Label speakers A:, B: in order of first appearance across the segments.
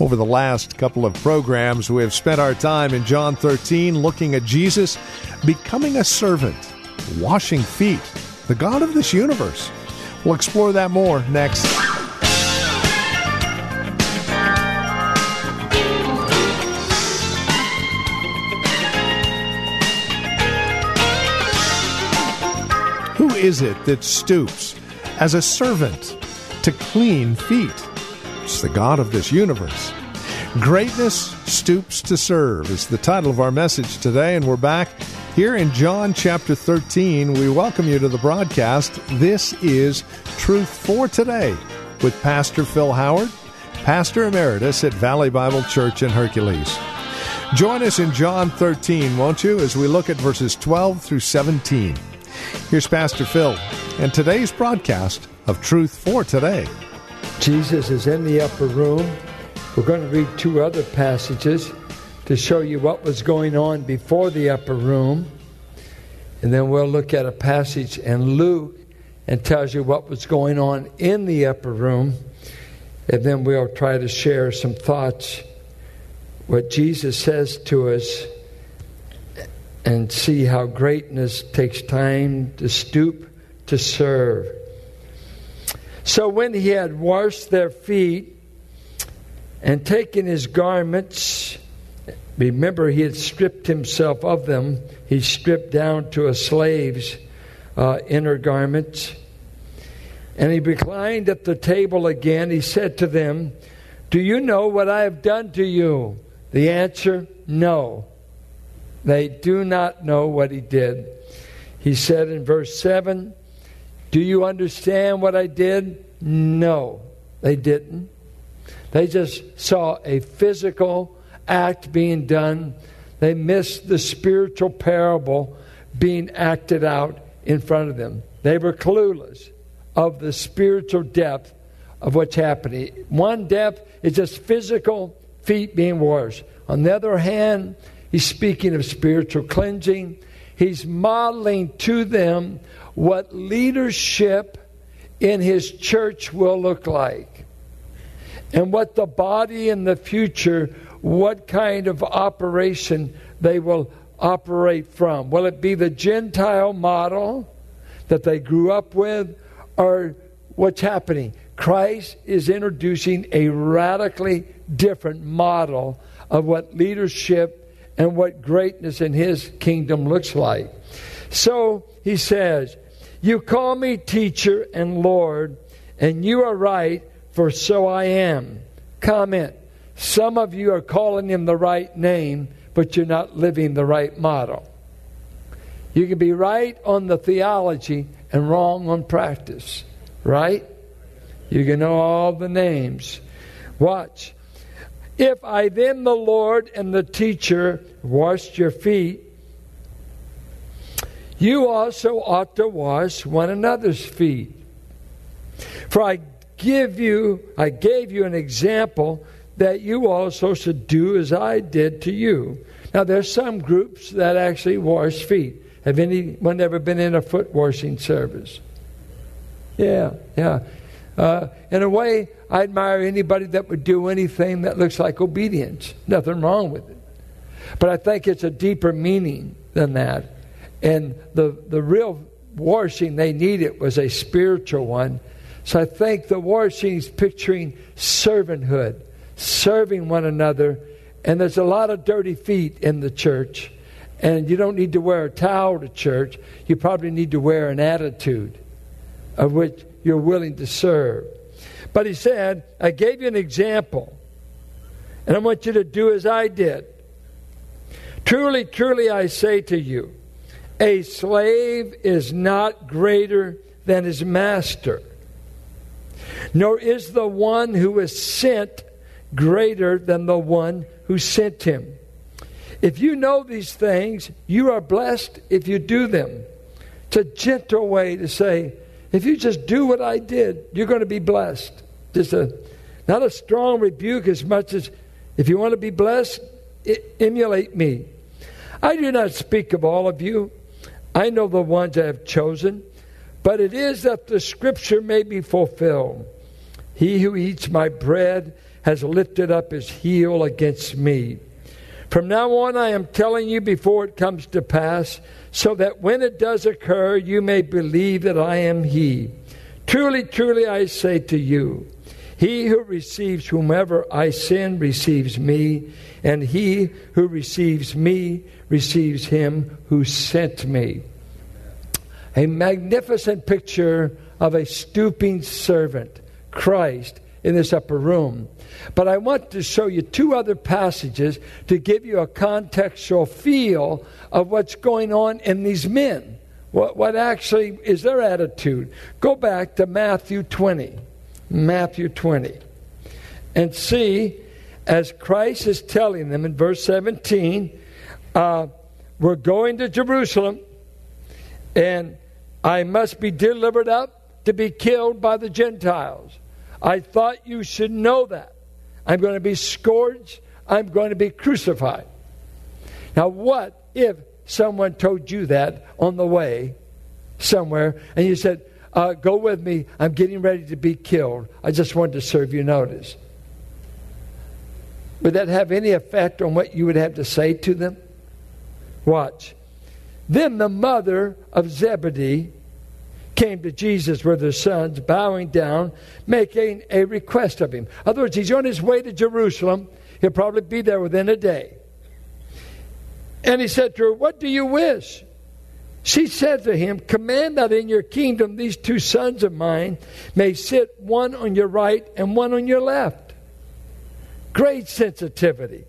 A: Over the last couple of programs, we have spent our time in John 13 looking at Jesus becoming a servant, washing feet, the God of this universe. We'll explore that more next. Who is it that stoops as a servant to clean feet? The God of this universe. Greatness Stoops to Serve is the title of our message today, and we're back here in John chapter 13. We welcome you to the broadcast. This is Truth for Today with Pastor Phil Howard, Pastor Emeritus at Valley Bible Church in Hercules. Join us in John 13, won't you, as we look at verses 12 through 17. Here's Pastor Phil and today's broadcast of Truth for Today.
B: Jesus is in the upper room. We're going to read two other passages to show you what was going on before the upper room. And then we'll look at a passage in Luke and tells you what was going on in the upper room. And then we'll try to share some thoughts, what Jesus says to us, and see how greatness takes time to stoop to serve. So when he had washed their feet and taken his garments, remember he had stripped himself of them, he stripped down to a slave's uh, inner garments. And he reclined at the table again. He said to them, Do you know what I have done to you? The answer, no. They do not know what he did. He said in verse 7, do you understand what I did? No, they didn't. They just saw a physical act being done. They missed the spiritual parable being acted out in front of them. They were clueless of the spiritual depth of what's happening. One depth is just physical feet being washed. On the other hand, he's speaking of spiritual cleansing. He's modeling to them what leadership in his church will look like and what the body in the future, what kind of operation they will operate from. Will it be the Gentile model that they grew up with, or what's happening? Christ is introducing a radically different model of what leadership and what greatness in his kingdom looks like. So he says, You call me teacher and Lord, and you are right, for so I am. Comment. Some of you are calling him the right name, but you're not living the right model. You can be right on the theology and wrong on practice, right? You can know all the names. Watch. If I then, the Lord and the teacher, washed your feet, you also ought to wash one another's feet. For I give you, I gave you an example that you also should do as I did to you. Now, there's some groups that actually wash feet. Have anyone ever been in a foot washing service? Yeah, yeah. Uh, in a way, I admire anybody that would do anything that looks like obedience. Nothing wrong with it. But I think it's a deeper meaning than that. And the, the real washing they needed was a spiritual one. So I think the washing is picturing servanthood, serving one another. And there's a lot of dirty feet in the church. And you don't need to wear a towel to church. You probably need to wear an attitude of which you're willing to serve. But he said, I gave you an example, and I want you to do as I did. Truly, truly, I say to you, a slave is not greater than his master, nor is the one who is sent greater than the one who sent him. If you know these things, you are blessed if you do them. It's a gentle way to say, if you just do what I did, you're going to be blessed. Just a not a strong rebuke as much as if you want to be blessed, emulate me. I do not speak of all of you. I know the ones I have chosen, but it is that the scripture may be fulfilled. He who eats my bread has lifted up his heel against me. From now on, I am telling you before it comes to pass, so that when it does occur, you may believe that I am He. Truly, truly, I say to you, he who receives whomever I send receives me, and he who receives me receives him who sent me. A magnificent picture of a stooping servant, Christ, in this upper room. But I want to show you two other passages to give you a contextual feel of what's going on in these men. What, what actually is their attitude? Go back to Matthew 20. Matthew 20. And see, as Christ is telling them in verse 17, uh, we're going to Jerusalem, and I must be delivered up to be killed by the Gentiles. I thought you should know that. I'm going to be scourged, I'm going to be crucified. Now, what if someone told you that on the way somewhere, and you said, uh, Go with me. I'm getting ready to be killed. I just wanted to serve you notice. Would that have any effect on what you would have to say to them? Watch. Then the mother of Zebedee came to Jesus with her sons, bowing down, making a request of him. In other words, he's on his way to Jerusalem. He'll probably be there within a day. And he said to her, What do you wish? She said to him, Command that in your kingdom these two sons of mine may sit one on your right and one on your left. Great sensitivity.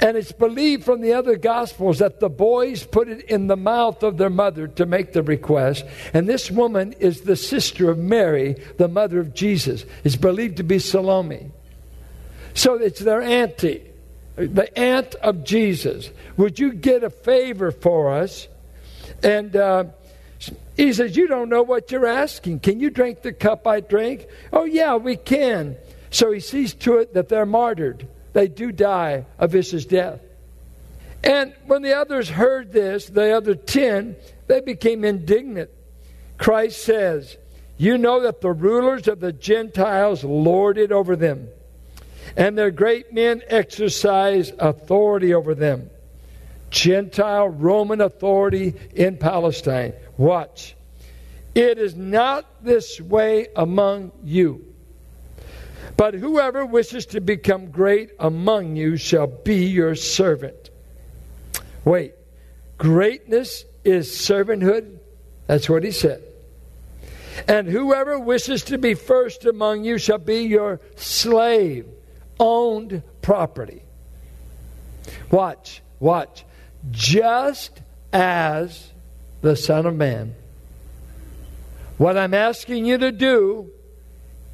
B: And it's believed from the other Gospels that the boys put it in the mouth of their mother to make the request. And this woman is the sister of Mary, the mother of Jesus. It's believed to be Salome. So it's their auntie, the aunt of Jesus. Would you get a favor for us? And uh, he says, You don't know what you're asking. Can you drink the cup I drink? Oh, yeah, we can. So he sees to it that they're martyred. They do die a vicious death. And when the others heard this, the other ten, they became indignant. Christ says, You know that the rulers of the Gentiles lord it over them, and their great men exercise authority over them. Gentile Roman authority in Palestine. Watch. It is not this way among you. But whoever wishes to become great among you shall be your servant. Wait, greatness is servanthood? That's what he said. And whoever wishes to be first among you shall be your slave, owned property. Watch, watch just as the Son of Man. What I'm asking you to do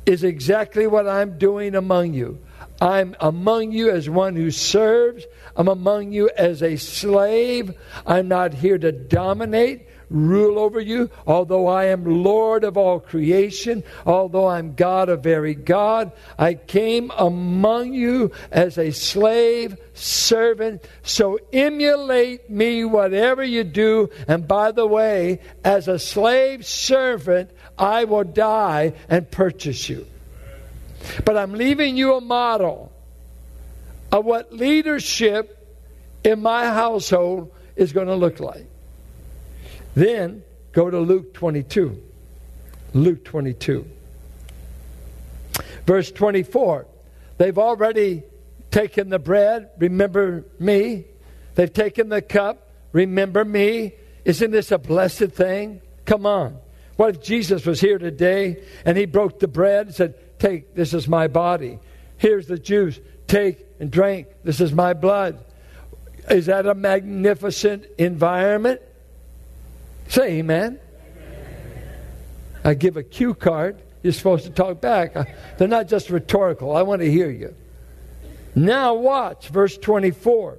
B: is exactly what I'm doing among you. I'm among you as one who serves. I'm among you as a slave. I'm not here to dominate rule over you, although I am Lord of all creation, although I'm God of very God. I came among you as a slave servant. So emulate me, whatever you do. And by the way, as a slave servant, I will die and purchase you. But I'm leaving you a model of what leadership in my household is going to look like. Then go to Luke 22. Luke 22. Verse 24. They've already taken the bread, remember me. They've taken the cup, remember me. Isn't this a blessed thing? Come on. What if Jesus was here today and he broke the bread and said, Take, this is my body. Here's the juice. Take and drink. This is my blood. Is that a magnificent environment? Say amen. I give a cue card. you're supposed to talk back. They're not just rhetorical. I want to hear you. Now, watch verse 24.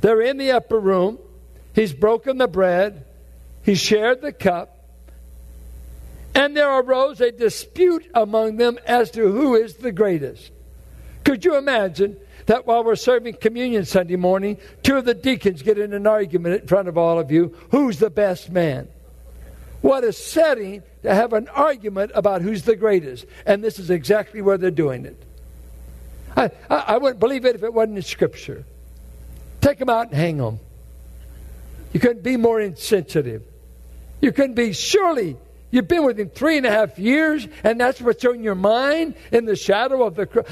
B: They're in the upper room. He's broken the bread, he shared the cup. And there arose a dispute among them as to who is the greatest. Could you imagine that while we're serving communion Sunday morning, two of the deacons get in an argument in front of all of you who's the best man? What a setting to have an argument about who's the greatest. And this is exactly where they're doing it. I, I, I wouldn't believe it if it wasn't in Scripture. Take them out and hang them. You couldn't be more insensitive. You couldn't be, surely, You've been with him three and a half years, and that's what's on your mind in the shadow of the cross.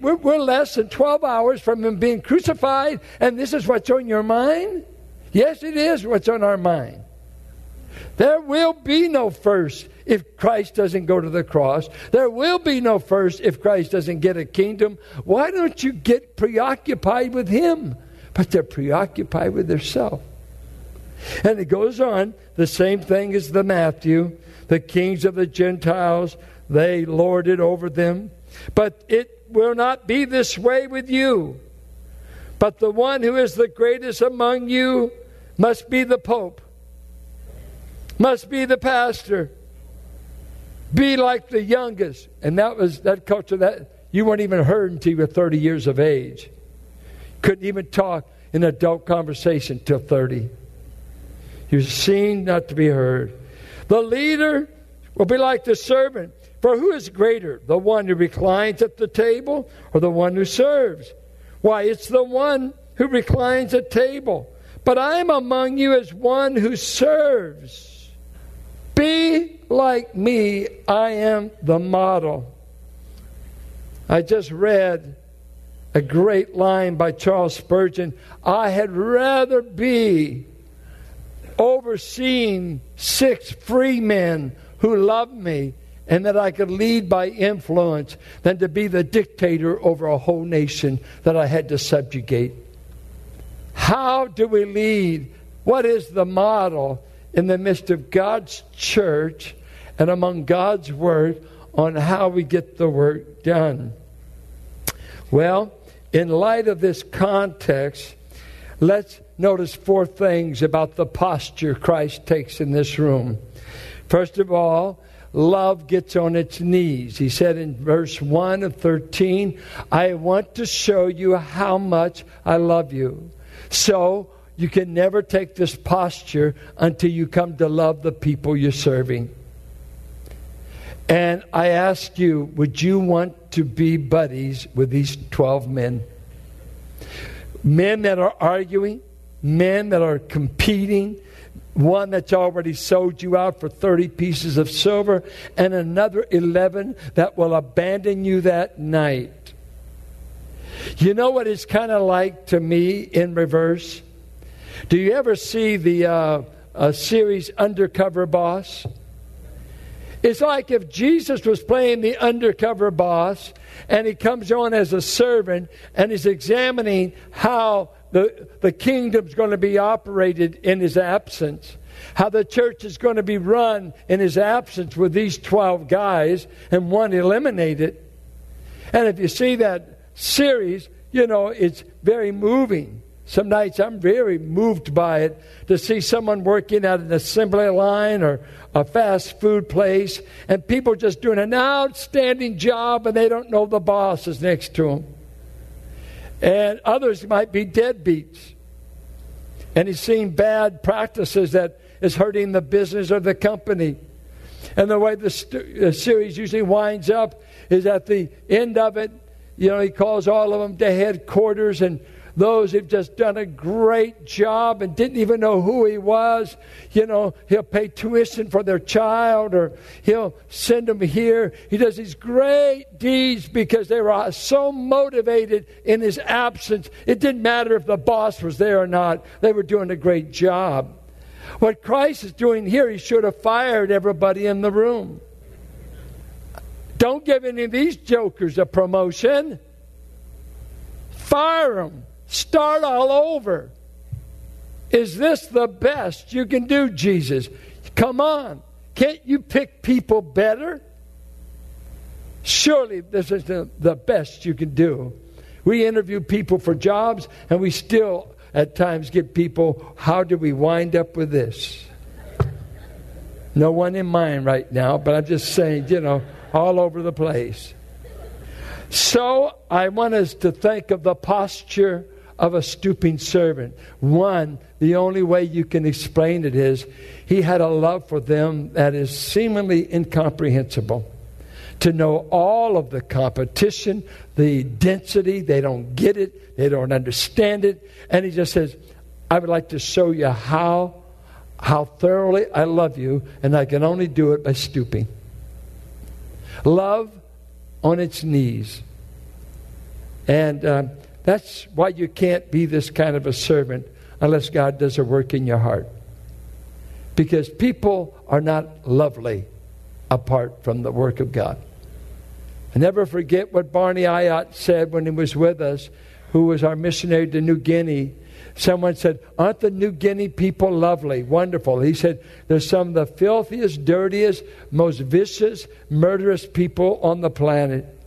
B: We're, we're less than 12 hours from him being crucified, and this is what's on your mind? Yes, it is what's on our mind. There will be no first if Christ doesn't go to the cross. There will be no first if Christ doesn't get a kingdom. Why don't you get preoccupied with him? But they're preoccupied with themselves. And it goes on, the same thing as the Matthew the kings of the Gentiles, they lord it over them. But it will not be this way with you. But the one who is the greatest among you must be the Pope, must be the pastor, be like the youngest. And that was that culture that you weren't even heard until you were 30 years of age. Couldn't even talk in adult conversation till 30. You're seen, not to be heard. The leader will be like the servant. For who is greater, the one who reclines at the table or the one who serves? Why, it's the one who reclines at table. But I am among you as one who serves. Be like me, I am the model. I just read a great line by Charles Spurgeon I had rather be overseeing six free men who loved me and that I could lead by influence than to be the dictator over a whole nation that I had to subjugate. How do we lead? What is the model in the midst of God's church and among God's word on how we get the work done? Well, in light of this context, let's notice four things about the posture Christ takes in this room. First of all, love gets on its knees. He said in verse 1 of 13, I want to show you how much I love you. So you can never take this posture until you come to love the people you're serving. And I ask you, would you want to be buddies with these 12 men? Men that are arguing, men that are competing, one that's already sold you out for 30 pieces of silver, and another 11 that will abandon you that night. You know what it's kind of like to me in reverse? Do you ever see the uh, series Undercover Boss? It's like if Jesus was playing the undercover boss and he comes on as a servant and he's examining how the, the kingdom's going to be operated in his absence. How the church is going to be run in his absence with these 12 guys and one eliminated. And if you see that series, you know, it's very moving. Some nights I'm very moved by it to see someone working at an assembly line or a fast food place and people just doing an outstanding job and they don't know the boss is next to them and others might be deadbeats. And he's seen bad practices that is hurting the business of the company. And the way the, st- the series usually winds up is at the end of it, you know, he calls all of them to headquarters and those who've just done a great job and didn't even know who he was. You know, he'll pay tuition for their child or he'll send them here. He does these great deeds because they were so motivated in his absence. It didn't matter if the boss was there or not, they were doing a great job. What Christ is doing here, he should have fired everybody in the room. Don't give any of these jokers a promotion. Fire them. Start all over. Is this the best you can do, Jesus? Come on. Can't you pick people better? Surely this is the, the best you can do. We interview people for jobs, and we still at times get people, how do we wind up with this? No one in mind right now, but I'm just saying, you know, all over the place. So I want us to think of the posture of a stooping servant. One, the only way you can explain it is he had a love for them that is seemingly incomprehensible. To know all of the competition, the density, they don't get it, they don't understand it. And he just says, I would like to show you how how thoroughly I love you, and I can only do it by stooping. Love on its knees. And uh, that's why you can't be this kind of a servant unless God does a work in your heart. Because people are not lovely apart from the work of God. I never forget what Barney Ayotte said when he was with us, who was our missionary to New Guinea. Someone said, Aren't the New Guinea people lovely, wonderful? He said, They're some of the filthiest, dirtiest, most vicious, murderous people on the planet.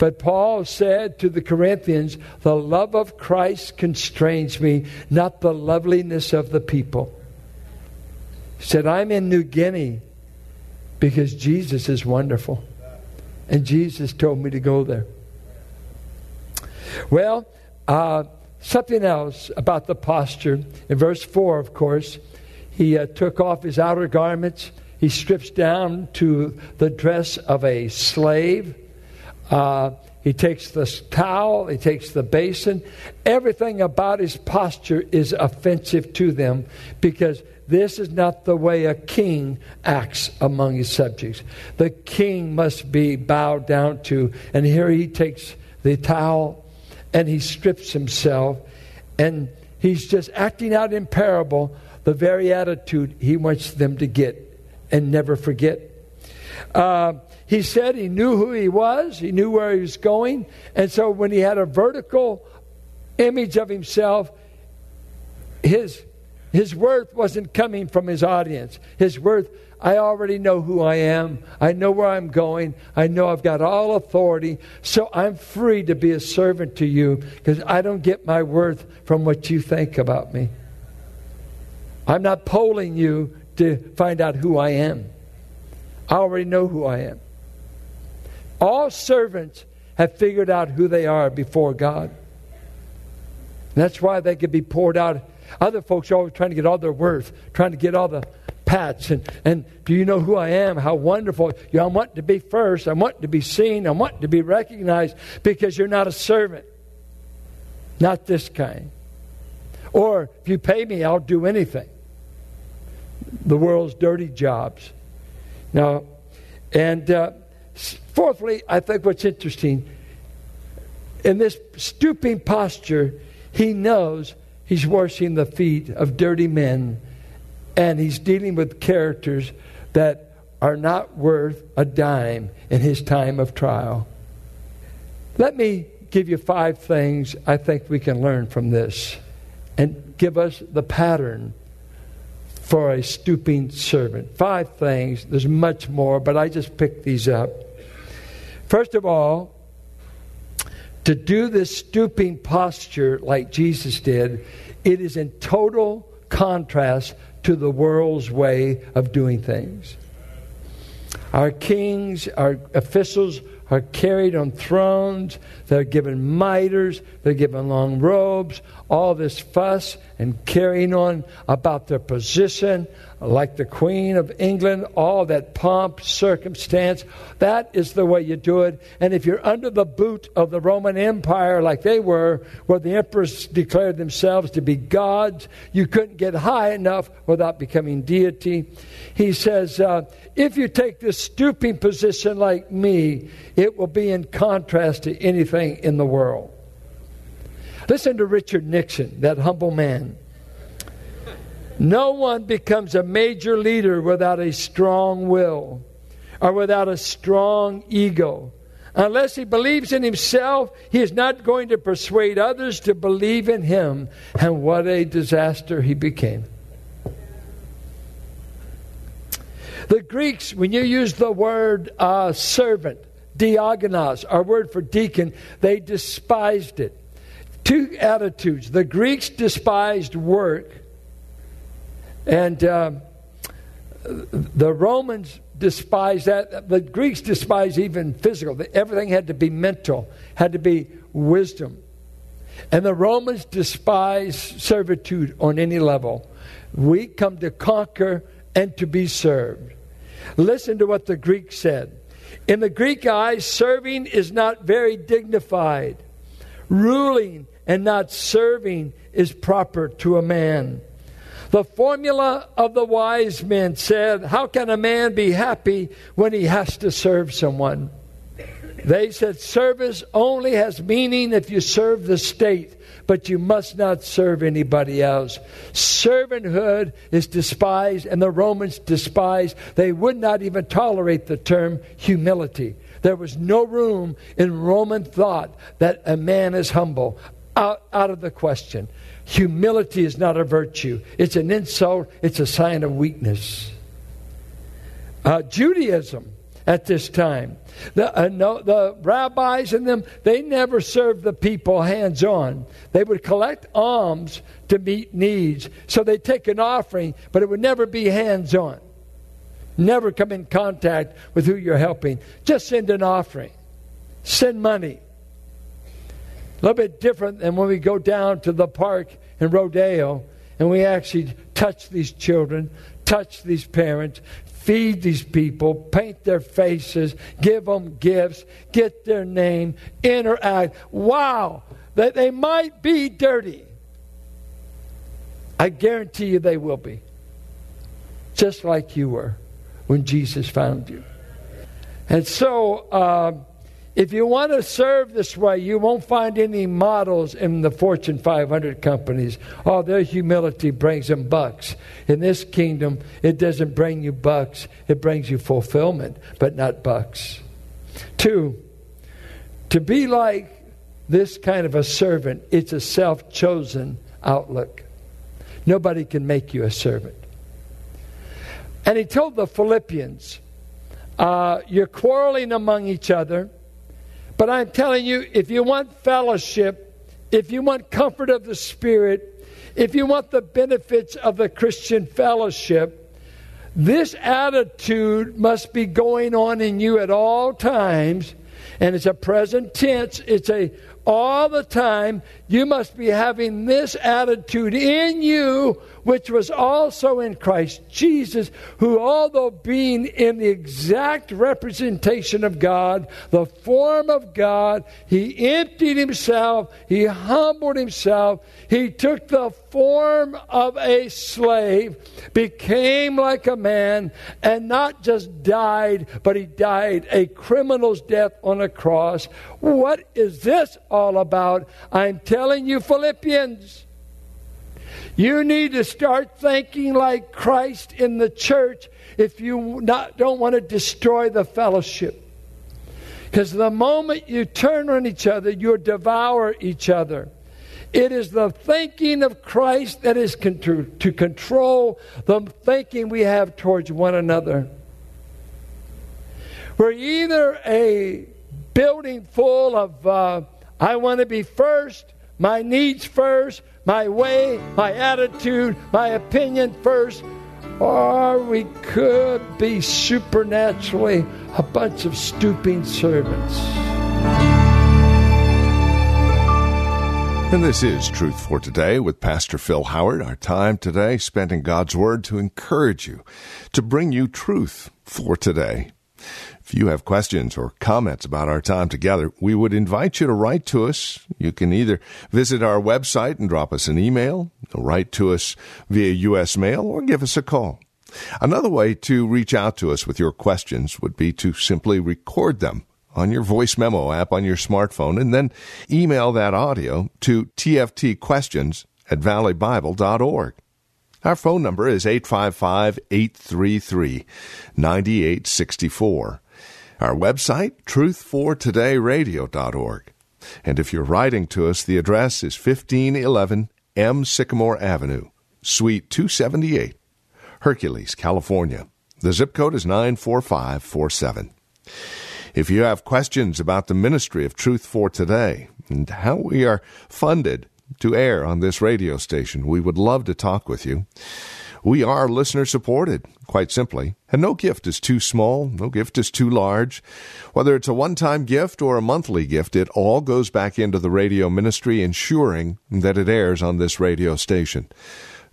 B: But Paul said to the Corinthians, The love of Christ constrains me, not the loveliness of the people. He said, I'm in New Guinea because Jesus is wonderful. And Jesus told me to go there. Well, uh, something else about the posture. In verse 4, of course, he uh, took off his outer garments. He strips down to the dress of a slave. Uh, he takes the towel, he takes the basin. Everything about his posture is offensive to them because this is not the way a king acts among his subjects. The king must be bowed down to. And here he takes the towel and he strips himself and he's just acting out in parable the very attitude he wants them to get and never forget. Uh, he said he knew who he was, he knew where he was going. And so when he had a vertical image of himself, his, his worth wasn't coming from his audience. His worth, I already know who I am. I know where I'm going. I know I've got all authority. So I'm free to be a servant to you because I don't get my worth from what you think about me. I'm not polling you to find out who I am. I already know who I am. All servants have figured out who they are before God. that's why they can be poured out. Other folks are always trying to get all their worth, trying to get all the pats. And, and do you know who I am? How wonderful. You I want to be first. I want to be seen. I want to be recognized because you're not a servant. Not this kind. Or if you pay me, I'll do anything. The world's dirty jobs. Now, and uh, Fourthly, I think what's interesting, in this stooping posture, he knows he's washing the feet of dirty men and he's dealing with characters that are not worth a dime in his time of trial. Let me give you five things I think we can learn from this and give us the pattern for a stooping servant. Five things. There's much more, but I just picked these up. First of all, to do this stooping posture like Jesus did, it is in total contrast to the world's way of doing things. Our kings, our officials are carried on thrones. They're given mitres. They're given long robes. All this fuss and carrying on about their position, like the Queen of England, all that pomp, circumstance. That is the way you do it. And if you're under the boot of the Roman Empire, like they were, where the emperors declared themselves to be gods, you couldn't get high enough without becoming deity. He says, uh, if you take this stooping position like me, it will be in contrast to anything in the world. Listen to Richard Nixon, that humble man. No one becomes a major leader without a strong will or without a strong ego. Unless he believes in himself, he is not going to persuade others to believe in him. And what a disaster he became. The Greeks, when you use the word uh, servant, diakonos, our word for deacon, they despised it. Two attitudes. The Greeks despised work, and uh, the Romans despised that. The Greeks despised even physical. Everything had to be mental, had to be wisdom. And the Romans despised servitude on any level. We come to conquer and to be served. Listen to what the Greek said. In the Greek eyes, serving is not very dignified. Ruling and not serving is proper to a man. The formula of the wise men said, How can a man be happy when he has to serve someone? They said, Service only has meaning if you serve the state, but you must not serve anybody else. Servanthood is despised, and the Romans despised. They would not even tolerate the term humility. There was no room in Roman thought that a man is humble. Out, out of the question. Humility is not a virtue, it's an insult, it's a sign of weakness. Uh, Judaism at this time. The, uh, no, the rabbis and them, they never served the people hands on. They would collect alms to meet needs. So they'd take an offering, but it would never be hands on. Never come in contact with who you're helping. Just send an offering, send money. A little bit different than when we go down to the park in Rodeo and we actually touch these children, touch these parents, feed these people, paint their faces, give them gifts, get their name, interact. Wow, that they might be dirty. I guarantee you they will be. Just like you were when Jesus found you. And so, uh, if you want to serve this way, you won't find any models in the Fortune 500 companies. Oh, their humility brings them bucks. In this kingdom, it doesn't bring you bucks, it brings you fulfillment, but not bucks. Two, to be like this kind of a servant, it's a self chosen outlook. Nobody can make you a servant. And he told the Philippians, uh, You're quarreling among each other but I'm telling you, if you want fellowship, if you want comfort of the Spirit, if you want the benefits of the Christian fellowship, this attitude must be going on in you at all times. And it's a present tense, it's a all the time, you must be having this attitude in you, which was also in Christ Jesus, who, although being in the exact representation of God, the form of God, he emptied himself, he humbled himself, he took the form of a slave, became like a man, and not just died, but he died a criminal's death on a cross. What is this all about? I'm telling you, Philippians. You need to start thinking like Christ in the church if you not, don't want to destroy the fellowship. Because the moment you turn on each other, you devour each other. It is the thinking of Christ that is con- to control the thinking we have towards one another. We're either a building full of, uh, I want to be first, my needs first, my way, my attitude, my opinion first, or we could be supernaturally a bunch of stooping servants.
A: And this is Truth for Today with Pastor Phil Howard. Our time today spent in God's Word to encourage you, to bring you truth for today. If you have questions or comments about our time together, we would invite you to write to us. You can either visit our website and drop us an email, write to us via U.S. mail, or give us a call. Another way to reach out to us with your questions would be to simply record them on your voice memo app on your smartphone and then email that audio to tftquestions at valleybible.org. Our phone number is 855 833 9864. Our website, truthfortodayradio.org. And if you're writing to us, the address is 1511 M. Sycamore Avenue, Suite 278, Hercules, California. The zip code is 94547. If you have questions about the ministry of Truth for Today and how we are funded to air on this radio station, we would love to talk with you. We are listener supported, quite simply, and no gift is too small, no gift is too large. Whether it's a one time gift or a monthly gift, it all goes back into the radio ministry, ensuring that it airs on this radio station.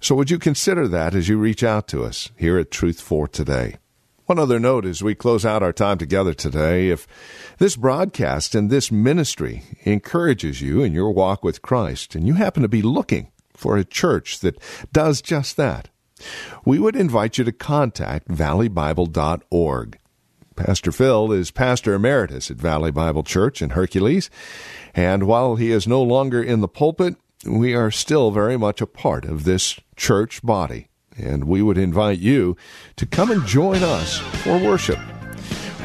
A: So would you consider that as you reach out to us here at Truth for Today? One other note as we close out our time together today if this broadcast and this ministry encourages you in your walk with Christ, and you happen to be looking for a church that does just that, we would invite you to contact valleybible.org. Pastor Phil is pastor emeritus at Valley Bible Church in Hercules, and while he is no longer in the pulpit, we are still very much a part of this church body, and we would invite you to come and join us for worship.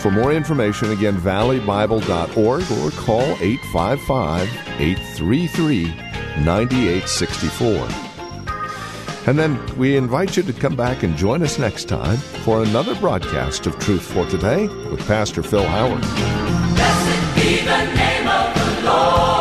A: For more information, again, valleybible.org or call 855 833 9864. And then we invite you to come back and join us next time for another broadcast of Truth for Today with Pastor Phil Howard.
C: Blessed be the name of the Lord.